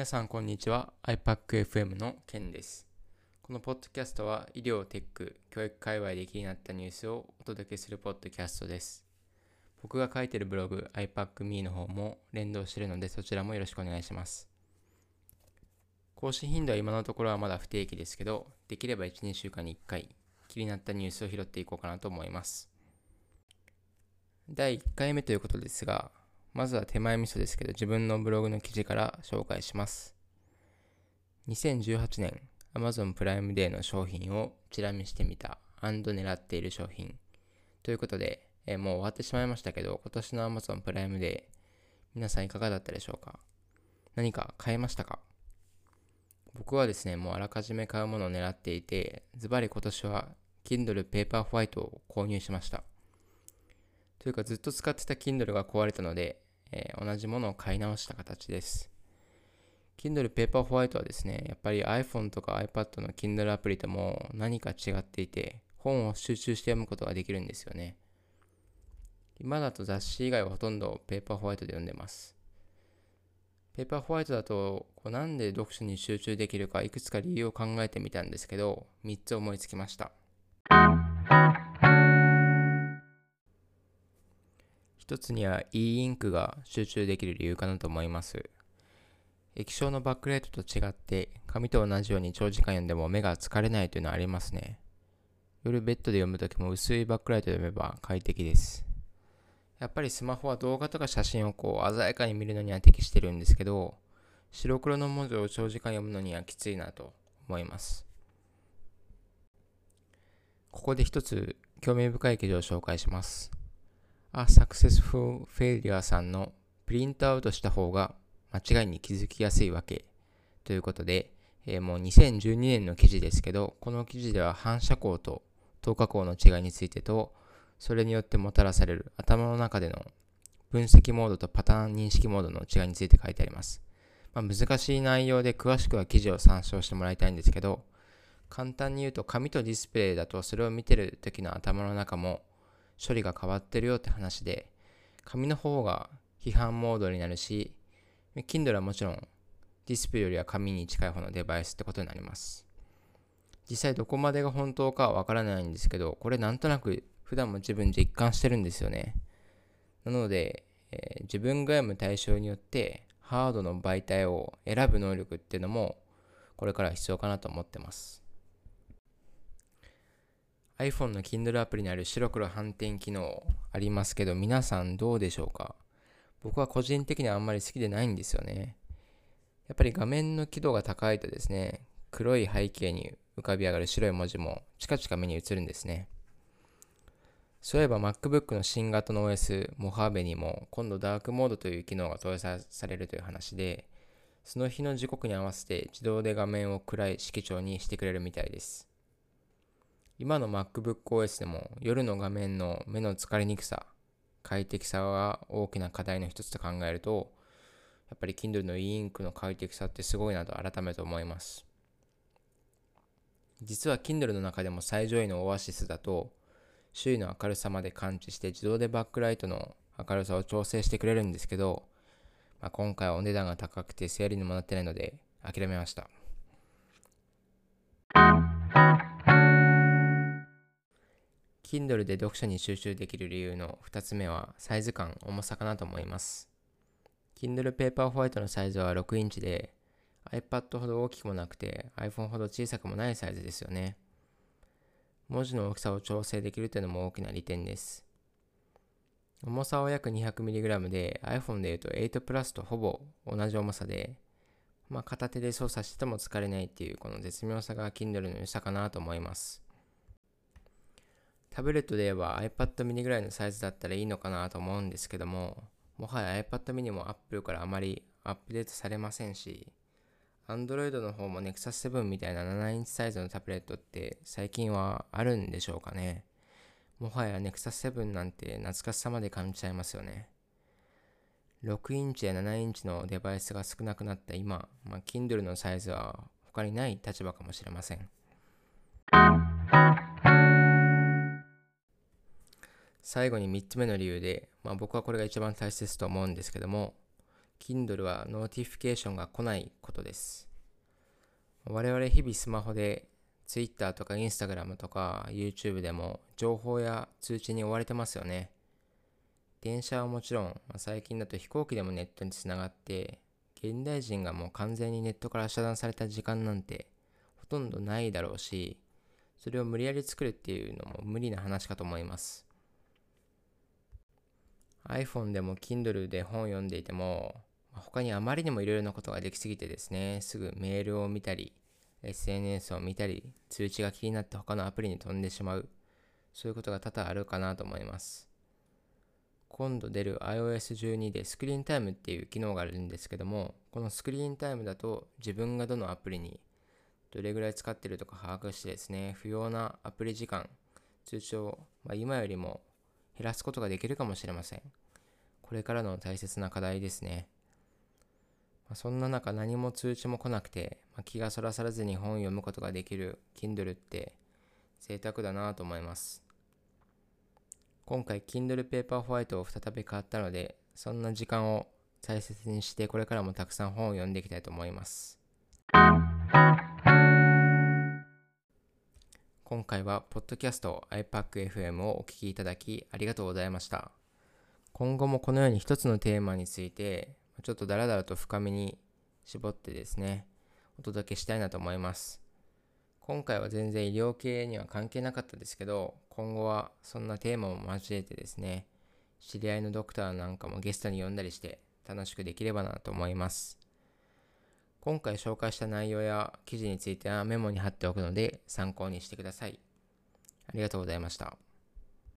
皆さんこんにちは。iPACFM のケンです。このポッドキャストは医療、テック、教育界隈で気になったニュースをお届けするポッドキャストです。僕が書いてるブログ iPACme の方も連動してるのでそちらもよろしくお願いします。更新頻度は今のところはまだ不定期ですけどできれば1、2週間に1回気になったニュースを拾っていこうかなと思います。第1回目ということですがまずは手前味噌ですけど、自分のブログの記事から紹介します。2018年、Amazon プライムデーの商品をチラ見してみた狙っている商品。ということで、えー、もう終わってしまいましたけど、今年の Amazon プライムデー、皆さんいかがだったでしょうか？何か買えましたか？僕はですね、もうあらかじめ買うものを狙っていて、ズバリ今年は Kindle Paperwhite を購入しました。というかずっと使ってた Kindle が壊れたので、えー、同じものを買い直した形です。Kindle Paperwhite はですね、やっぱり iPhone とか iPad の Kindle アプリとも何か違っていて、本を集中して読むことができるんですよね。今だと雑誌以外はほとんど Paperwhite で読んでます。Paperwhite だとこうなんで読書に集中できるかいくつか理由を考えてみたんですけど、3つ思いつきました。一つには e インクが集中できる理由かなと思います。液晶のバックライトと違って紙と同じように長時間読んでも目が疲れないというのはありますね。夜ベッドで読むときも薄いバックライトで読めば快適です。やっぱりスマホは動画とか写真をこう鮮やかに見るのには適してるんですけど、白黒の文字を長時間読むのにはきついなと思います。ここで一つ興味深い記事を紹介します。A Successful Failure さんのプリントアウトした方が間違いに気づきやすいわけということで、えー、もう2012年の記事ですけど、この記事では反射光と透過光の違いについてと、それによってもたらされる頭の中での分析モードとパターン認識モードの違いについて書いてあります。まあ、難しい内容で詳しくは記事を参照してもらいたいんですけど、簡単に言うと紙とディスプレイだとそれを見てる時の頭の中も処理が変わってるよって話で、紙の方が批判モードになるし、Kindle はもちろんディスプレイよりは紙に近い方のデバイスってことになります。実際どこまでが本当かはわからないんですけど、これなんとなく普段も自分実感してるんですよね。なので、えー、自分が読む対象によってハードの媒体を選ぶ能力っていうのもこれから必要かなと思ってます。iPhone の Kindle アプリにある白黒反転機能ありますけど、皆さんどうでしょうか？僕は個人的にはあんまり好きでないんですよね。やっぱり画面の輝度が高いとですね、黒い背景に浮かび上がる白い文字もチカチカ目に映るんですね。そういえば MacBook の新型の OS モハーベにも今度ダークモードという機能が搭載されるという話で、その日の時刻に合わせて自動で画面を暗い色調にしてくれるみたいです。今の MacBook OS でも夜の画面の目の疲れにくさ、快適さが大きな課題の一つと考えると、やっぱり Kindle の e インクの快適さってすごいなと改めて思います。実は Kindle の中でも最上位のオアシスだと、周囲の明るさまで感知して自動でバックライトの明るさを調整してくれるんですけど、まあ、今回はお値段が高くて整理にもなってないので諦めました。Kindle で読書に集中できる理由の2つ目はサイズ感、重さかなと思います。Kindle Paperwhite のサイズは6インチで iPad ほど大きくもなくて iPhone ほど小さくもないサイズですよね。文字の大きさを調整できるというのも大きな利点です。重さは約 200mg で iPhone でいうと8 Plus とほぼ同じ重さで、まあ、片手で操作しても疲れないっていうこの絶妙さが Kindle の良さかなと思います。タブレットで言えば iPad mini ぐらいのサイズだったらいいのかなと思うんですけども、もはや iPad mini も Apple からあまりアップデートされませんし、Android の方も Nexus 7みたいな7インチサイズのタブレットって最近はあるんでしょうかね。もはや Nexus 7なんて懐かしさまで感じちゃいますよね。6インチや7インチのデバイスが少なくなった今、まあ、Kindle のサイズは他にない立場かもしれません。最後に3つ目の理由で、まあ、僕はこれが一番大切と思うんですけども Kindle は notification が来ないことです。我々日々スマホで Twitter とか Instagram とか YouTube でも情報や通知に追われてますよね。電車はもちろん、最近だと飛行機でもネットにつながって、現代人がもう完全にネットから遮断された時間なんてほとんどないだろうし、それを無理やり作るっていうのも無理な話かと思います。iPhone でも Kindle で本を読んでいても、他にあまりにもいろいろなことができすぎてですね、すぐメールを見たり、SNS を見たり、通知が気になって他のアプリに飛んでしまう、そういうことが多々あるかなと思います。今度出る iOS12 でスクリーンタイムっていう機能があるんですけども、このスクリーンタイムだと自分がどのアプリにどれぐらい使ってるとか把握してですね、不要なアプリ時間、通知を、まあ、今よりも減らすことができるかもしれません。これからの大切な課題ですね。まあ、そんな中何も通知も来なくて、まあ、気がそらされずに本を読むことができる Kindle って贅沢だなと思います。今回 Kindle Paperwhite を再び買ったので、そんな時間を大切にしてこれからもたくさん本を読んでいきたいと思います。今回は、ポッドキャスト iPackFM をお聞きいただきありがとうございました。今後もこのように一つのテーマについて、ちょっとダラダラと深めに絞ってですね、お届けしたいなと思います。今回は全然医療系には関係なかったですけど、今後はそんなテーマを交えてですね、知り合いのドクターなんかもゲストに呼んだりして楽しくできればなと思います。今回紹介した内容や記事についてはメモに貼っておくので参考にしてください。ありがとうございました。